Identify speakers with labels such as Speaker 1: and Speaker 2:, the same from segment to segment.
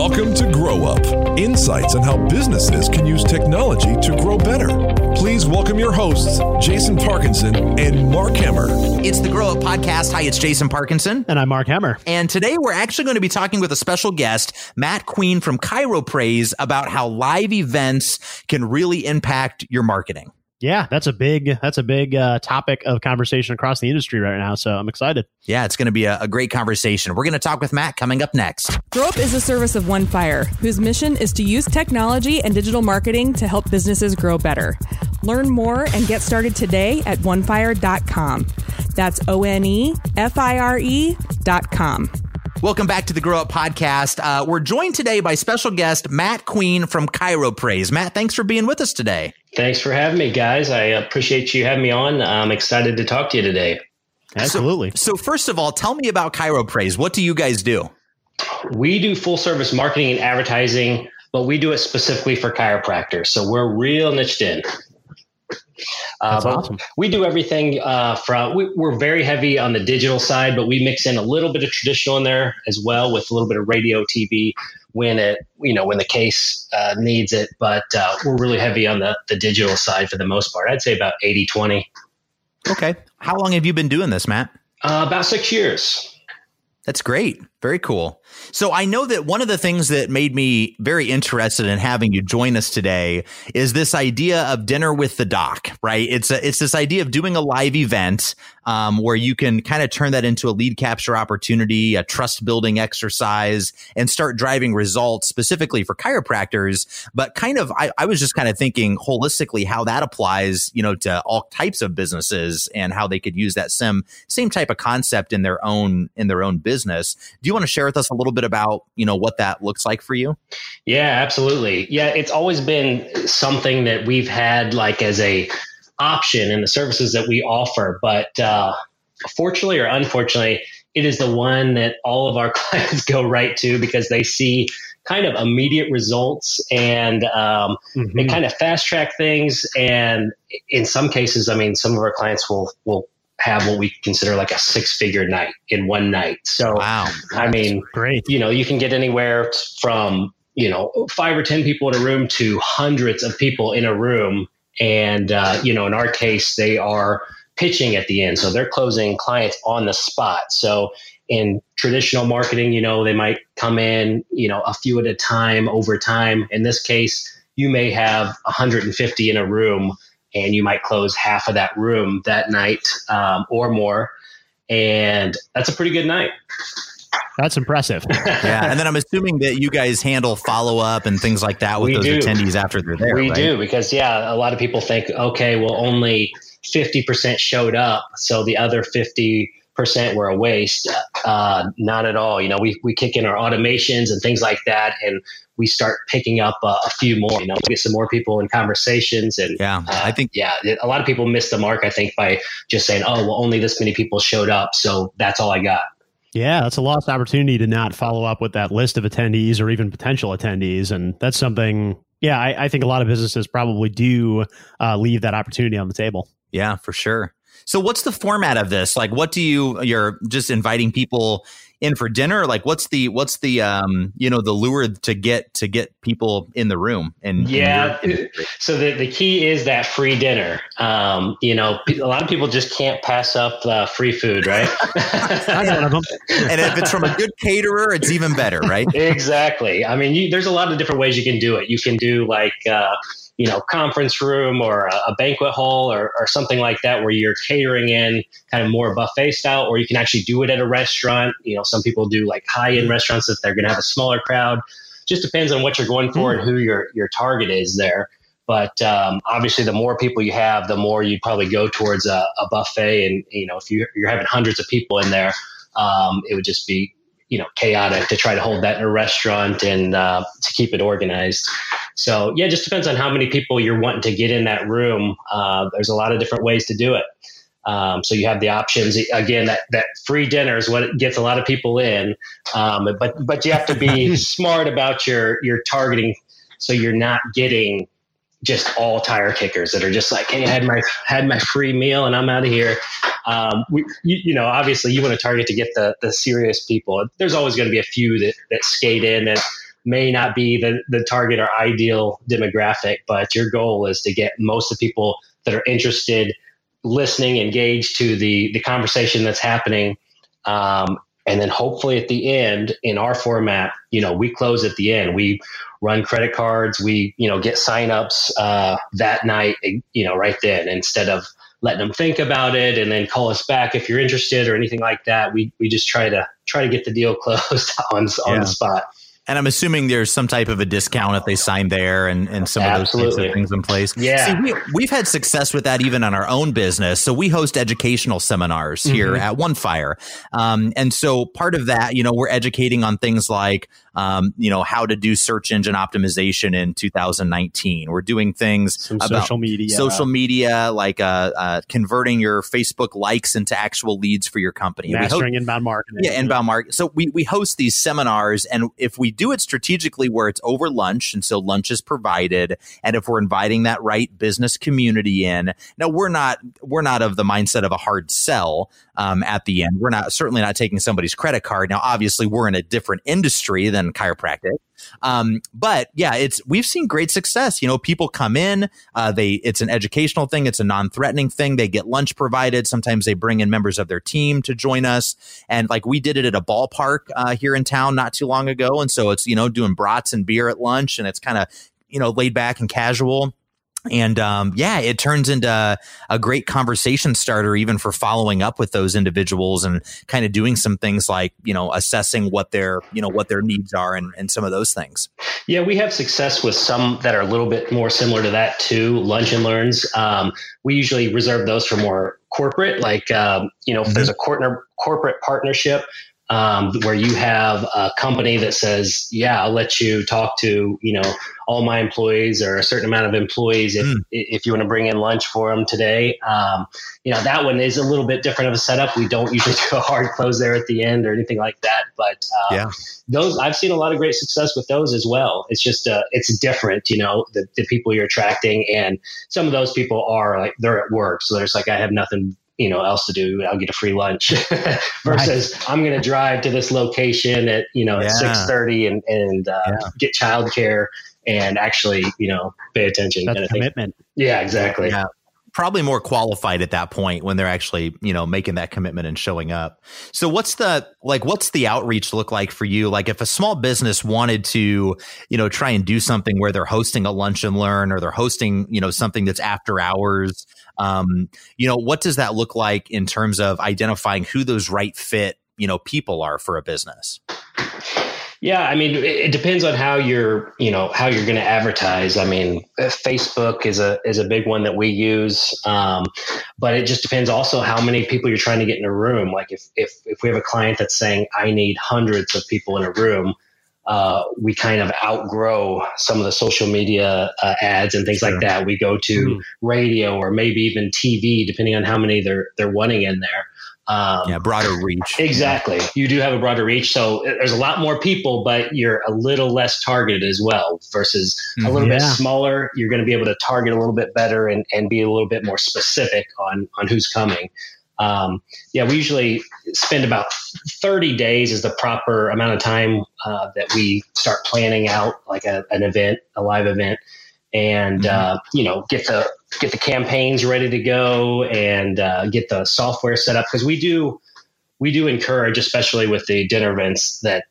Speaker 1: Welcome to Grow Up insights on how businesses can use technology to grow better. Please welcome your hosts, Jason Parkinson and Mark Hemmer.
Speaker 2: It's the Grow Up Podcast. Hi, it's Jason Parkinson.
Speaker 3: And I'm Mark Hemmer.
Speaker 2: And today we're actually going to be talking with a special guest, Matt Queen from ChiroPraise, about how live events can really impact your marketing.
Speaker 3: Yeah, that's a big that's a big uh, topic of conversation across the industry right now. So I'm excited.
Speaker 2: Yeah, it's going to be a, a, great conversation. We're going to talk with Matt coming up next.
Speaker 4: Grow Up is a service of One Fire, whose mission is to use technology and digital marketing to help businesses grow better. Learn more and get started today at onefire.com. That's O N E F I R E dot com.
Speaker 2: Welcome back to the Grow Up Podcast. Uh, we're joined today by special guest Matt Queen from ChiroPraise. Matt, thanks for being with us today.
Speaker 5: Thanks for having me, guys. I appreciate you having me on. I'm excited to talk to you today.
Speaker 3: Absolutely.
Speaker 2: So, so first of all, tell me about ChiroPraise. What do you guys do?
Speaker 5: We do full service marketing and advertising, but we do it specifically for chiropractors. So we're real niched in.
Speaker 3: Uh, awesome.
Speaker 5: We do everything uh, from we, are very heavy on the digital side, but we mix in a little bit of traditional in there as well with a little bit of radio, TV when it you know when the case uh, needs it. But uh, we're really heavy on the the digital side for the most part. I'd say about 80 20.
Speaker 2: Okay. How long have you been doing this, Matt?
Speaker 5: Uh, about six years.
Speaker 2: That's great. Very cool. So I know that one of the things that made me very interested in having you join us today is this idea of dinner with the doc, right? It's a, it's this idea of doing a live event um, where you can kind of turn that into a lead capture opportunity, a trust building exercise, and start driving results specifically for chiropractors. But kind of, I, I was just kind of thinking holistically how that applies, you know, to all types of businesses and how they could use that same same type of concept in their own in their own business. Do you want to share with us a little bit about you know what that looks like for you?
Speaker 5: Yeah, absolutely. Yeah, it's always been something that we've had like as a option in the services that we offer. But uh, fortunately or unfortunately, it is the one that all of our clients go right to because they see kind of immediate results and um, mm-hmm. they kind of fast track things. And in some cases, I mean, some of our clients will will have what we consider like a six figure night in one night. So,
Speaker 2: wow,
Speaker 5: I mean,
Speaker 3: great.
Speaker 5: You know, you can get anywhere from you know five or ten people in a room to hundreds of people in a room and, uh, you know, in our case, they are pitching at the end. So they're closing clients on the spot. So in traditional marketing, you know, they might come in, you know, a few at a time over time. In this case, you may have 150 in a room and you might close half of that room that night um, or more. And that's a pretty good night.
Speaker 3: That's impressive.
Speaker 2: yeah, and then I'm assuming that you guys handle follow up and things like that with we those do. attendees after they're there.
Speaker 5: We
Speaker 2: right?
Speaker 5: do because yeah, a lot of people think, okay, well, only 50% showed up, so the other 50 percent were a waste. Uh, not at all. You know, we we kick in our automations and things like that, and we start picking up uh, a few more. You know, get some more people in conversations, and
Speaker 2: yeah, uh, I think
Speaker 5: yeah, a lot of people miss the mark. I think by just saying, oh, well, only this many people showed up, so that's all I got.
Speaker 3: Yeah, that's a lost opportunity to not follow up with that list of attendees or even potential attendees. And that's something, yeah, I, I think a lot of businesses probably do uh, leave that opportunity on the table.
Speaker 2: Yeah, for sure. So, what's the format of this? Like, what do you, you're just inviting people in for dinner? Like what's the what's the um you know the lure to get to get people in the room and
Speaker 5: yeah. so the, the key is that free dinner. Um you know a lot of people just can't pass up uh, free food right?
Speaker 2: And if it's from a good caterer it's even better right?
Speaker 5: Exactly. I mean you, there's a lot of different ways you can do it. You can do like uh you know conference room or a, a banquet hall or, or, something like that where you're catering in kind of more buffet style or you can actually do it at a restaurant. You know some people do like high end restaurants if they're going to have a smaller crowd. Just depends on what you're going for mm. and who your your target is there. But um, obviously the more people you have the more you probably go towards a, a buffet. And you know if you, you're having hundreds of people in there um, it would just be you know chaotic to try to hold that in a restaurant and uh, to keep it organized. So yeah, it just depends on how many people you're wanting to get in that room. Uh, there's a lot of different ways to do it. Um, so you have the options. Again, that, that free dinner is what gets a lot of people in, um, but but you have to be smart about your your targeting, so you're not getting just all tire kickers that are just like, hey, I had my had my free meal and I'm out of here. Um, we, you, you, know, obviously you want to target to get the the serious people. There's always going to be a few that that skate in that may not be the, the target or ideal demographic, but your goal is to get most of the people that are interested, listening, engaged to the, the conversation that's happening. Um, and then hopefully at the end in our format, you know, we close at the end. We run credit cards. We, you know, get signups uh, that night, you know, right then instead of letting them think about it and then call us back if you're interested or anything like that. We, we just try to try to get the deal closed on, on yeah. the spot.
Speaker 2: And I'm assuming there's some type of a discount if they sign there and, and some of those types of things in place.
Speaker 5: Yeah.
Speaker 2: See, we, have had success with that even on our own business. So we host educational seminars here mm-hmm. at OneFire. Um, and so part of that, you know, we're educating on things like um, you know, how to do search engine optimization in 2019. We're doing things
Speaker 3: Some about social media,
Speaker 2: social media, like uh, uh, converting your Facebook likes into actual leads for your company.
Speaker 3: Mastering host, inbound marketing.
Speaker 2: Yeah, inbound marketing. So we, we host these seminars, and if we do it strategically where it's over lunch, and so lunch is provided, and if we're inviting that right business community in, now we're not we're not of the mindset of a hard sell um, at the end. We're not certainly not taking somebody's credit card. Now, obviously, we're in a different industry than chiropractic. Um, but yeah, it's we've seen great success. You know, people come in, uh, they it's an educational thing, it's a non-threatening thing. They get lunch provided. Sometimes they bring in members of their team to join us, and like we did it at a ballpark uh, here in town not too long ago, and so it's you know doing brats and beer at lunch, and it's kind of you know laid back and casual and um, yeah, it turns into a great conversation starter, even for following up with those individuals and kind of doing some things like you know assessing what their you know what their needs are and, and some of those things.
Speaker 5: Yeah, we have success with some that are a little bit more similar to that too. Lunch and learns. Um, we usually reserve those for more corporate, like um, you know, if mm-hmm. there's a corporate corporate partnership um, where you have a company that says, "Yeah, I'll let you talk to you know all my employees or a certain amount of employees if mm. if you want to bring in lunch for them today." Um, you know that one is a little bit different of a setup. We don't usually do a hard close there at the end or anything like that. But uh, yeah. those I've seen a lot of great success with those as well. It's just uh, it's different, you know, the, the people you're attracting, and some of those people are like they're at work, so there's like I have nothing you know else to do i'll get a free lunch versus right. i'm going to drive to this location at you know yeah. at 6.30 and, and uh, yeah. get childcare and actually you know pay attention
Speaker 3: That's commitment
Speaker 5: yeah exactly yeah
Speaker 2: probably more qualified at that point when they're actually you know making that commitment and showing up so what's the like what's the outreach look like for you like if a small business wanted to you know try and do something where they're hosting a lunch and learn or they're hosting you know something that's after hours um, you know, what does that look like in terms of identifying who those right fit, you know, people are for a business?
Speaker 5: Yeah, I mean, it, depends on how you're, you know, how you're going to advertise. I mean, Facebook is a is a big one that we use, um, but it just depends also how many people you're trying to get in a room. Like if if if we have a client that's saying I need hundreds of people in a room, uh, we kind of outgrow some of the social media uh, ads and things sure. like that. We go to mm. radio or maybe even TV, depending on how many they're they're wanting in there.
Speaker 2: Um, yeah, broader reach.
Speaker 5: Exactly. Yeah. You do have a broader reach, so there's a lot more people, but you're a little less targeted as well. Versus a little yeah. bit smaller, you're going to be able to target a little bit better and, and be a little bit more specific on on who's coming. Um, yeah, we usually spend about 30 days is the proper amount of time uh, that we start planning out like a, an event, a live event, and mm-hmm. uh, you know get the get the campaigns ready to go and uh, get the software set up because we do we do encourage, especially with the dinner events, that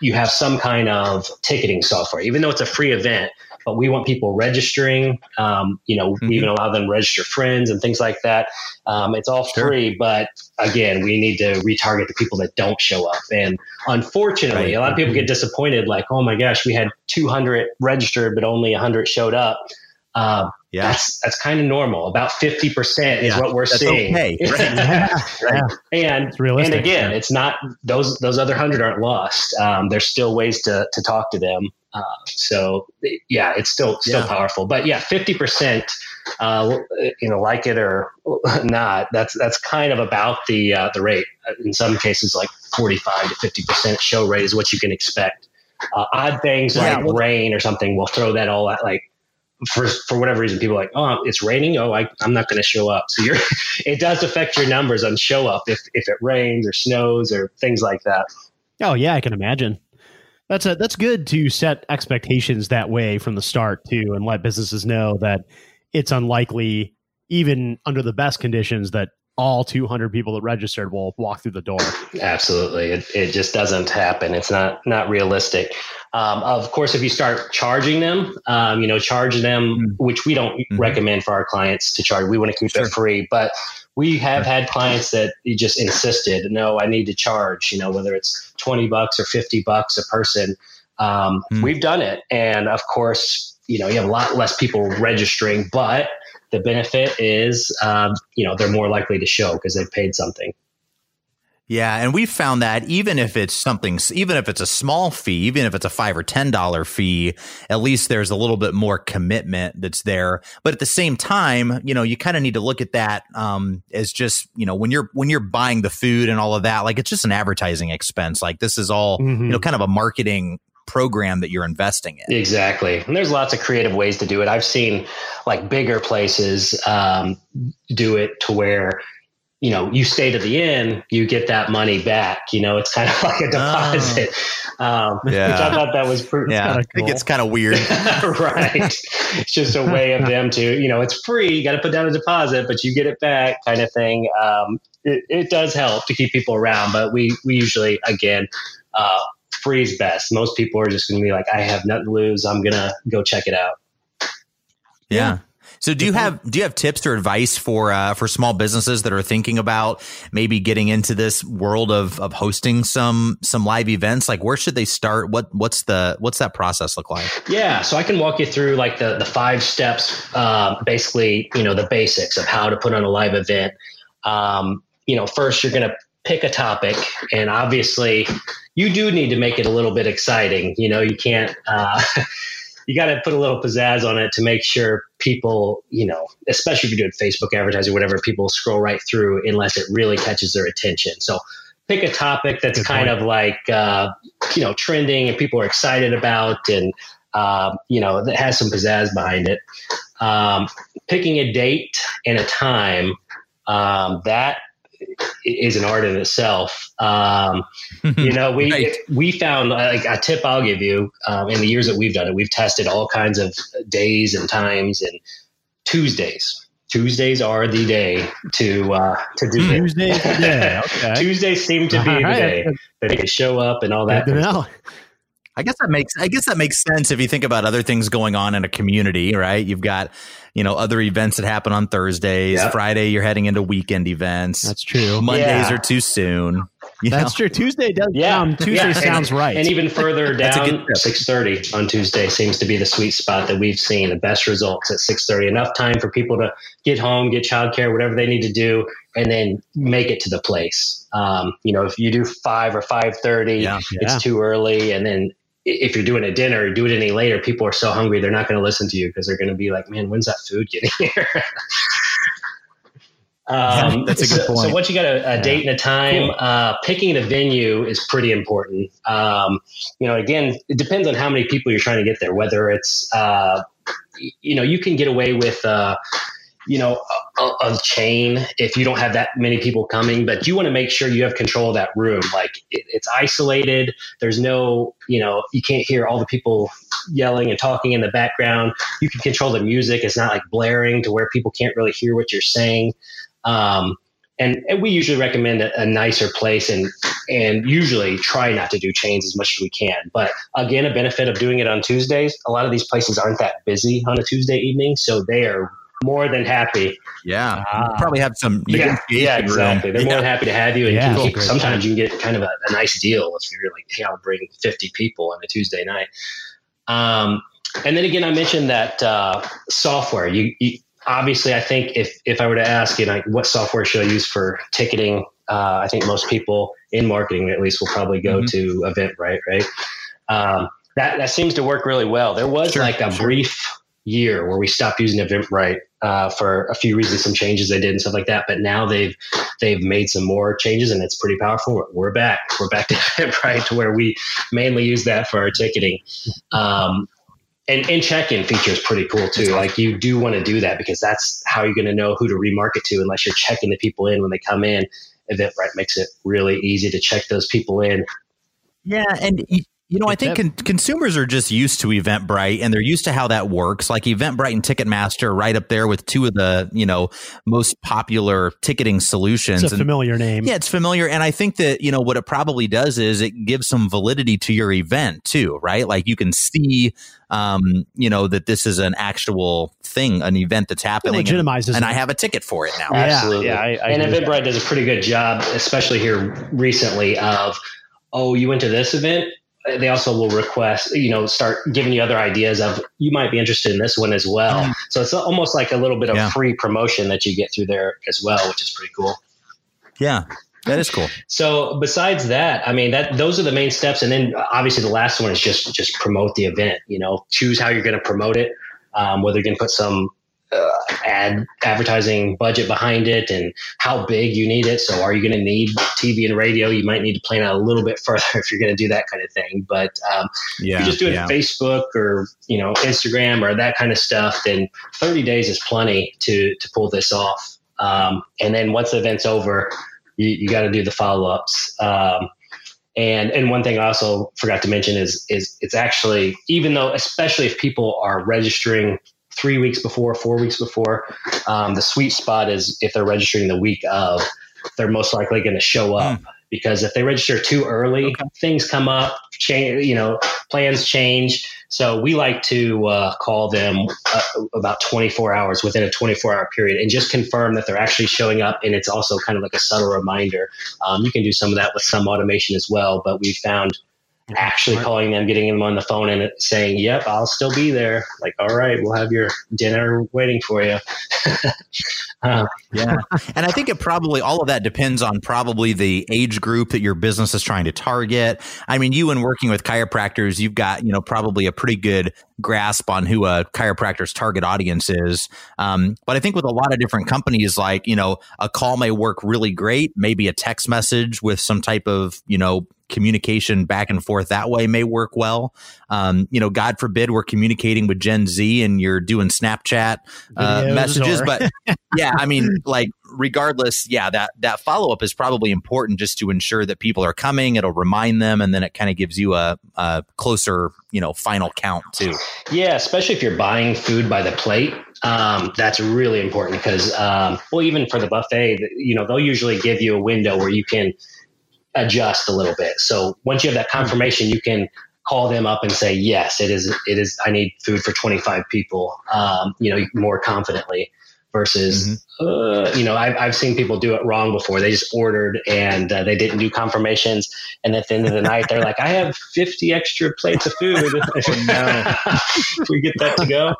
Speaker 5: you have some kind of ticketing software, even though it's a free event but we want people registering. Um, you know, mm-hmm. we even allow them to register friends and things like that. Um, it's all sure. free, but again, we need to retarget the people that don't show up. And unfortunately, right. a lot of people get disappointed, like, oh my gosh, we had 200 registered, but only 100 showed up. Uh, yeah. That's that's kind of normal. About fifty percent is yeah, what we're seeing. Okay.
Speaker 3: Right. yeah.
Speaker 5: right. And and again, it's not those those other hundred aren't lost. Um, there's still ways to to talk to them. Uh, so yeah, it's still still yeah. powerful. But yeah, fifty percent, uh, you know, like it or not, that's that's kind of about the uh, the rate. In some cases, like forty five to fifty percent show rate is what you can expect. Uh, odd things yeah, like well, rain or something will throw that all at like for for whatever reason, people are like, oh, it's raining. Oh, I, I'm not going to show up. So you're, it does affect your numbers on show up if if it rains or snows or things like that.
Speaker 3: Oh yeah, I can imagine That's a that's good to set expectations that way from the start too, and let businesses know that it's unlikely, even under the best conditions, that all 200 people that registered will walk through the door.
Speaker 5: Absolutely, it, it just doesn't happen. It's not not realistic. Um, of course, if you start charging them, um, you know, charge them, mm-hmm. which we don't mm-hmm. recommend for our clients to charge. We want to keep sure. it free, but we have had clients that just insisted, no, I need to charge. You know, whether it's 20 bucks or 50 bucks a person. Um, mm-hmm. We've done it, and of course, you know, you have a lot less people registering, but the benefit is, um, you know, they're more likely to show because they've paid something.
Speaker 2: Yeah, and we've found that even if it's something, even if it's a small fee, even if it's a five or ten dollar fee, at least there's a little bit more commitment that's there. But at the same time, you know, you kind of need to look at that um, as just you know when you're when you're buying the food and all of that, like it's just an advertising expense. Like this is all mm-hmm. you know, kind of a marketing program that you're investing in.
Speaker 5: Exactly. And there's lots of creative ways to do it. I've seen like bigger places um, do it to where you know, you stay to the end, you get that money back. You know, it's kind of like a deposit. Oh. Um, yeah. Which I thought that was pretty.
Speaker 2: Yeah, I think it's kind of weird.
Speaker 5: right. It's just a way of them to, you know, it's free. You got to put down a deposit, but you get it back, kind of thing. Um, it, it, does help to keep people around, but we we usually again. Uh, free is best. Most people are just going to be like, I have nothing to lose. I'm going to go check it out.
Speaker 2: Yeah. So do you have do you have tips or advice for uh, for small businesses that are thinking about maybe getting into this world of of hosting some some live events? Like where should they start? What what's the what's that process look like?
Speaker 5: Yeah, so I can walk you through like the the five steps, uh, basically you know the basics of how to put on a live event. Um, you know, first you're going to pick a topic, and obviously you do need to make it a little bit exciting. You know, you can't. Uh, you got to put a little pizzazz on it to make sure people, you know, especially if you're doing Facebook advertising, whatever, people scroll right through unless it really catches their attention. So pick a topic that's Good kind point. of like, uh, you know, trending and people are excited about and, um, you know, that has some pizzazz behind it. Um, picking a date and a time um, that is an art in itself. Um, you know, we right. we found like a tip I'll give you um, in the years that we've done it. We've tested all kinds of days and times and Tuesdays. Tuesdays are the day to uh, to do
Speaker 3: Tuesdays. Okay.
Speaker 5: Tuesdays seem to be the day that they show up and all that.
Speaker 2: I guess that makes I guess that makes sense if you think about other things going on in a community, right? You've got you know other events that happen on Thursdays. Yep. Friday, you're heading into weekend events.
Speaker 3: That's true.
Speaker 2: Mondays yeah. are too soon.
Speaker 3: That's know? true. Tuesday does. Yeah, um, Tuesday yeah. sounds
Speaker 5: and,
Speaker 3: right.
Speaker 5: And even further down, six thirty on Tuesday seems to be the sweet spot that we've seen. The best results at six thirty. Enough time for people to get home, get childcare, whatever they need to do, and then make it to the place. Um, you know, if you do five or five thirty, yeah. it's too early, and then if you're doing a dinner, do it any later. People are so hungry, they're not going to listen to you because they're going to be like, "Man, when's that food getting here?" um, That's a good so, point. So once you got a, a date and a time, cool. uh, picking the venue is pretty important. Um, you know, again, it depends on how many people you're trying to get there. Whether it's, uh, you know, you can get away with. Uh, you know, a, a, chain if you don't have that many people coming, but you want to make sure you have control of that room. Like it, it's isolated. There's no, you know, you can't hear all the people yelling and talking in the background. You can control the music. It's not like blaring to where people can't really hear what you're saying. Um, and, and we usually recommend a, a, nicer place and and usually try not to do chains as much as we can. But again, a benefit of doing it on Tuesdays, a lot of these places aren't that busy on a Tuesday evening, so they are more than happy.
Speaker 2: Yeah, uh, probably have some
Speaker 5: yeah, yeah, exactly. Room. They're yeah. more than happy to have you. And yeah, you sometimes you can get kind of a, a, nice deal if you're like, hey, I'll bring 50 people on a Tuesday night. Um, and then again, I mentioned that uh, software. You, you, obviously, I think if if I were to ask you, know, what software should I use for ticketing? Uh, I think most people in marketing, at least, will probably go mm-hmm. to Eventbrite, right? Um, that that seems to work really well. There was sure, like a sure. brief year where we stopped using Eventbrite uh, for a few reasons, some changes they did and stuff like that. But now they've they've made some more changes and it's pretty powerful. We're back. We're back to Eventbrite to where we mainly use that for our ticketing. Um, and, and check-in feature is pretty cool too. Like you do want to do that because that's how you're going to know who to remarket to unless you're checking the people in when they come in. Eventbrite makes it really easy to check those people in.
Speaker 2: Yeah, and You know, I think con- consumers are just used to Eventbrite and they're used to how that works. Like Eventbrite and Ticketmaster right up there with two of the, you know, most popular ticketing solutions.
Speaker 3: It's a familiar name.
Speaker 2: Yeah, it's familiar. And I think that, you know, what it probably does is it gives some validity to your event too, right? Like you can see, um, you know, that this is an actual thing, an event that's happening.
Speaker 3: It legitimizes
Speaker 2: and, and. I have a ticket for it now.
Speaker 5: Absolutely.
Speaker 3: Yeah, I- I
Speaker 5: and
Speaker 3: agree with
Speaker 5: Eventbrite does a pretty good job, especially here recently, of, oh, you went to this event? They also will request, you know, start giving you other ideas of you might be interested in this one as well. So it's almost like a little bit of
Speaker 2: Yeah.
Speaker 5: free promotion that you get through there as well, which is pretty cool.
Speaker 2: Yeah, that is cool.
Speaker 5: So besides that, I mean that those are the main steps, and then obviously the last one is just just promote the event. You know, choose how you're going to promote it, um, whether you're going to put some uh, ad advertising budget behind it, and how big you need it. So are you going to need TV and radio? You might need to plan out a little bit further if you're going to do that kind of thing. But um,
Speaker 2: Yeah.
Speaker 5: if you're just doing
Speaker 2: yeah.
Speaker 5: Facebook or you know Instagram or that kind of stuff, then 30 days is plenty to to pull this off. Um, and then once the event's over, you, you got to do the follow ups. Um, and and one thing I also forgot to mention is is it's actually even though especially if people are registering three weeks before, four weeks before, um, the sweet spot is if they're registering the week of, they're most likely going to show up because if they register too early, things come up, change, you know, plans change. So we like to uh, call them uh, about 24 hours within a 24 hour period and just confirm that they're actually showing up. And it's also kind of like a subtle reminder. Um, you can do some of that with some automation as well, but we found actually calling them, getting them on the phone and saying, yep, I'll still be there. Like, all right, we'll have your dinner waiting for you. uh,
Speaker 2: Yeah. and I think it probably, all of that depends on probably the age group that your business is trying to target. I mean, you and working with chiropractors, you've got, you know, probably a pretty good grasp on who a chiropractor's target audience is. Um, but I think with a lot of different companies, like, you know, a call may work really great. Maybe a text message with some type of, you know, communication back and forth that way may work well. Um, you know, God forbid we're communicating with Gen Z and you're doing Snapchat uh, messages,
Speaker 3: or-
Speaker 2: but yeah, I mean, like regardless, yeah, that that follow up is probably important just to ensure that people are coming. It'll remind them, and then it kind of gives you a, a closer, you know, final count too.
Speaker 5: Yeah, especially if you're buying food by the plate. Um, that's really important because, um, well, even for the buffet, you know, they'll usually give you a window where you can adjust a little bit. So once you have that confirmation, you can call them up and say, yes, it is, it is, I need food for 25 people, um, you know, more confidently versus, uh, you know, I've, I've seen people do it wrong before. They just ordered and uh, they didn't do confirmations. And at the end of the night, they're like, I have 50 extra plates of food. no. We get that to go?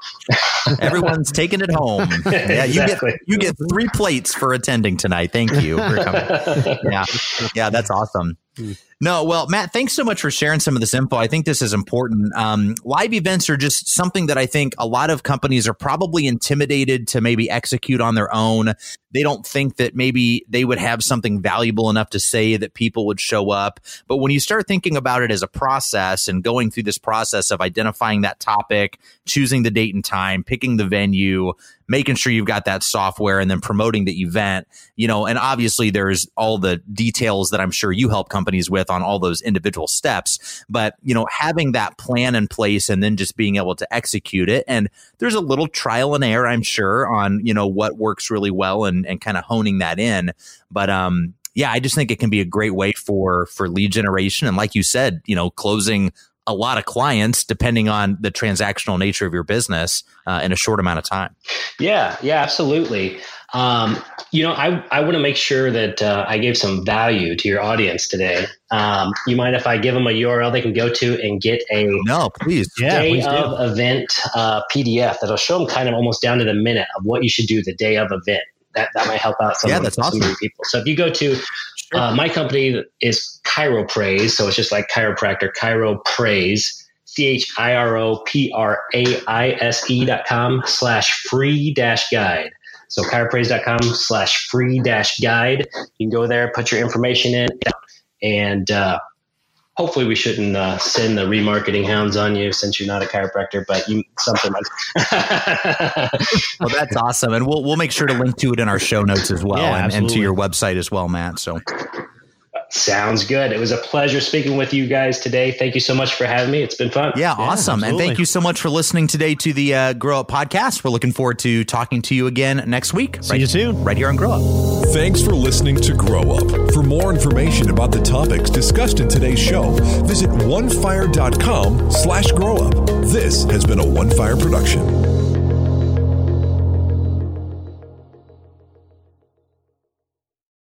Speaker 2: Everyone's taking it home. Yeah, you
Speaker 5: Exactly.
Speaker 2: get you get three plates for attending tonight. Thank you for coming. yeah, yeah, that's awesome. No, well, Matt, thanks so much for sharing some of this info. I think this is important. Um, live events are just something that I think a lot of companies are probably intimidated to maybe execute on their own. They don't think that maybe they would have something valuable enough to say that people would show up. But when you start thinking about it as a process and going through this process of identifying that topic, choosing the date and time, picking the venue, making sure you've got that software and then promoting the event, you know, and obviously there's all the details that I'm sure you help companies with on all those individual steps. But, you know, having that plan in place and then just being able to execute it. And there's a little trial and error, I'm sure, on, you know, what works really well and, and kind of honing that in. But, um, yeah, I just think it can be a great way for for lead generation and like you said, you know, closing a lot of clients depending on the transactional nature of your business uh, in a short amount of time.
Speaker 5: Yeah, yeah, absolutely. Um, you know, I, I want to make sure that uh, I gave some value to your audience today. Um, you mind if I give them a URL they can go to and get a
Speaker 2: No, please.
Speaker 3: Yeah,
Speaker 5: day
Speaker 3: please do.
Speaker 5: of event uh, PDF that'll show them kind of almost down to the minute of what you should do the day of event. That, that might help out some,
Speaker 2: Yeah, that's
Speaker 5: some
Speaker 2: awesome.
Speaker 5: people. So if you go to uh, my company is Chiropraise, so it's just like chiropractor, Chiropraise, C H I R O P R A I S E dot com slash free dash guide. So chiropraise.com slash free dash guide. You can go there, put your information in, and uh, hopefully we shouldn't uh, send the remarketing hounds on you since you're not a chiropractor, but you something like
Speaker 2: Well, that's awesome, and we'll we'll make sure to link to it in our show notes as well,
Speaker 3: Yeah,
Speaker 2: and, and to your website as well, Matt. So
Speaker 5: Sounds good. It was a pleasure speaking with you guys today. Thank you so much for having me. It's been fun.
Speaker 2: Yeah, awesome. And thank you so much for listening today to the uh, Grow Up podcast. We're looking forward to talking to you again next week.
Speaker 3: See right, you soon.
Speaker 2: Right here on Grow Up.
Speaker 1: Thanks for listening to Grow Up. For more information about the topics discussed in today's show, visit onefire.com slash grow up. This has been a One Fire production.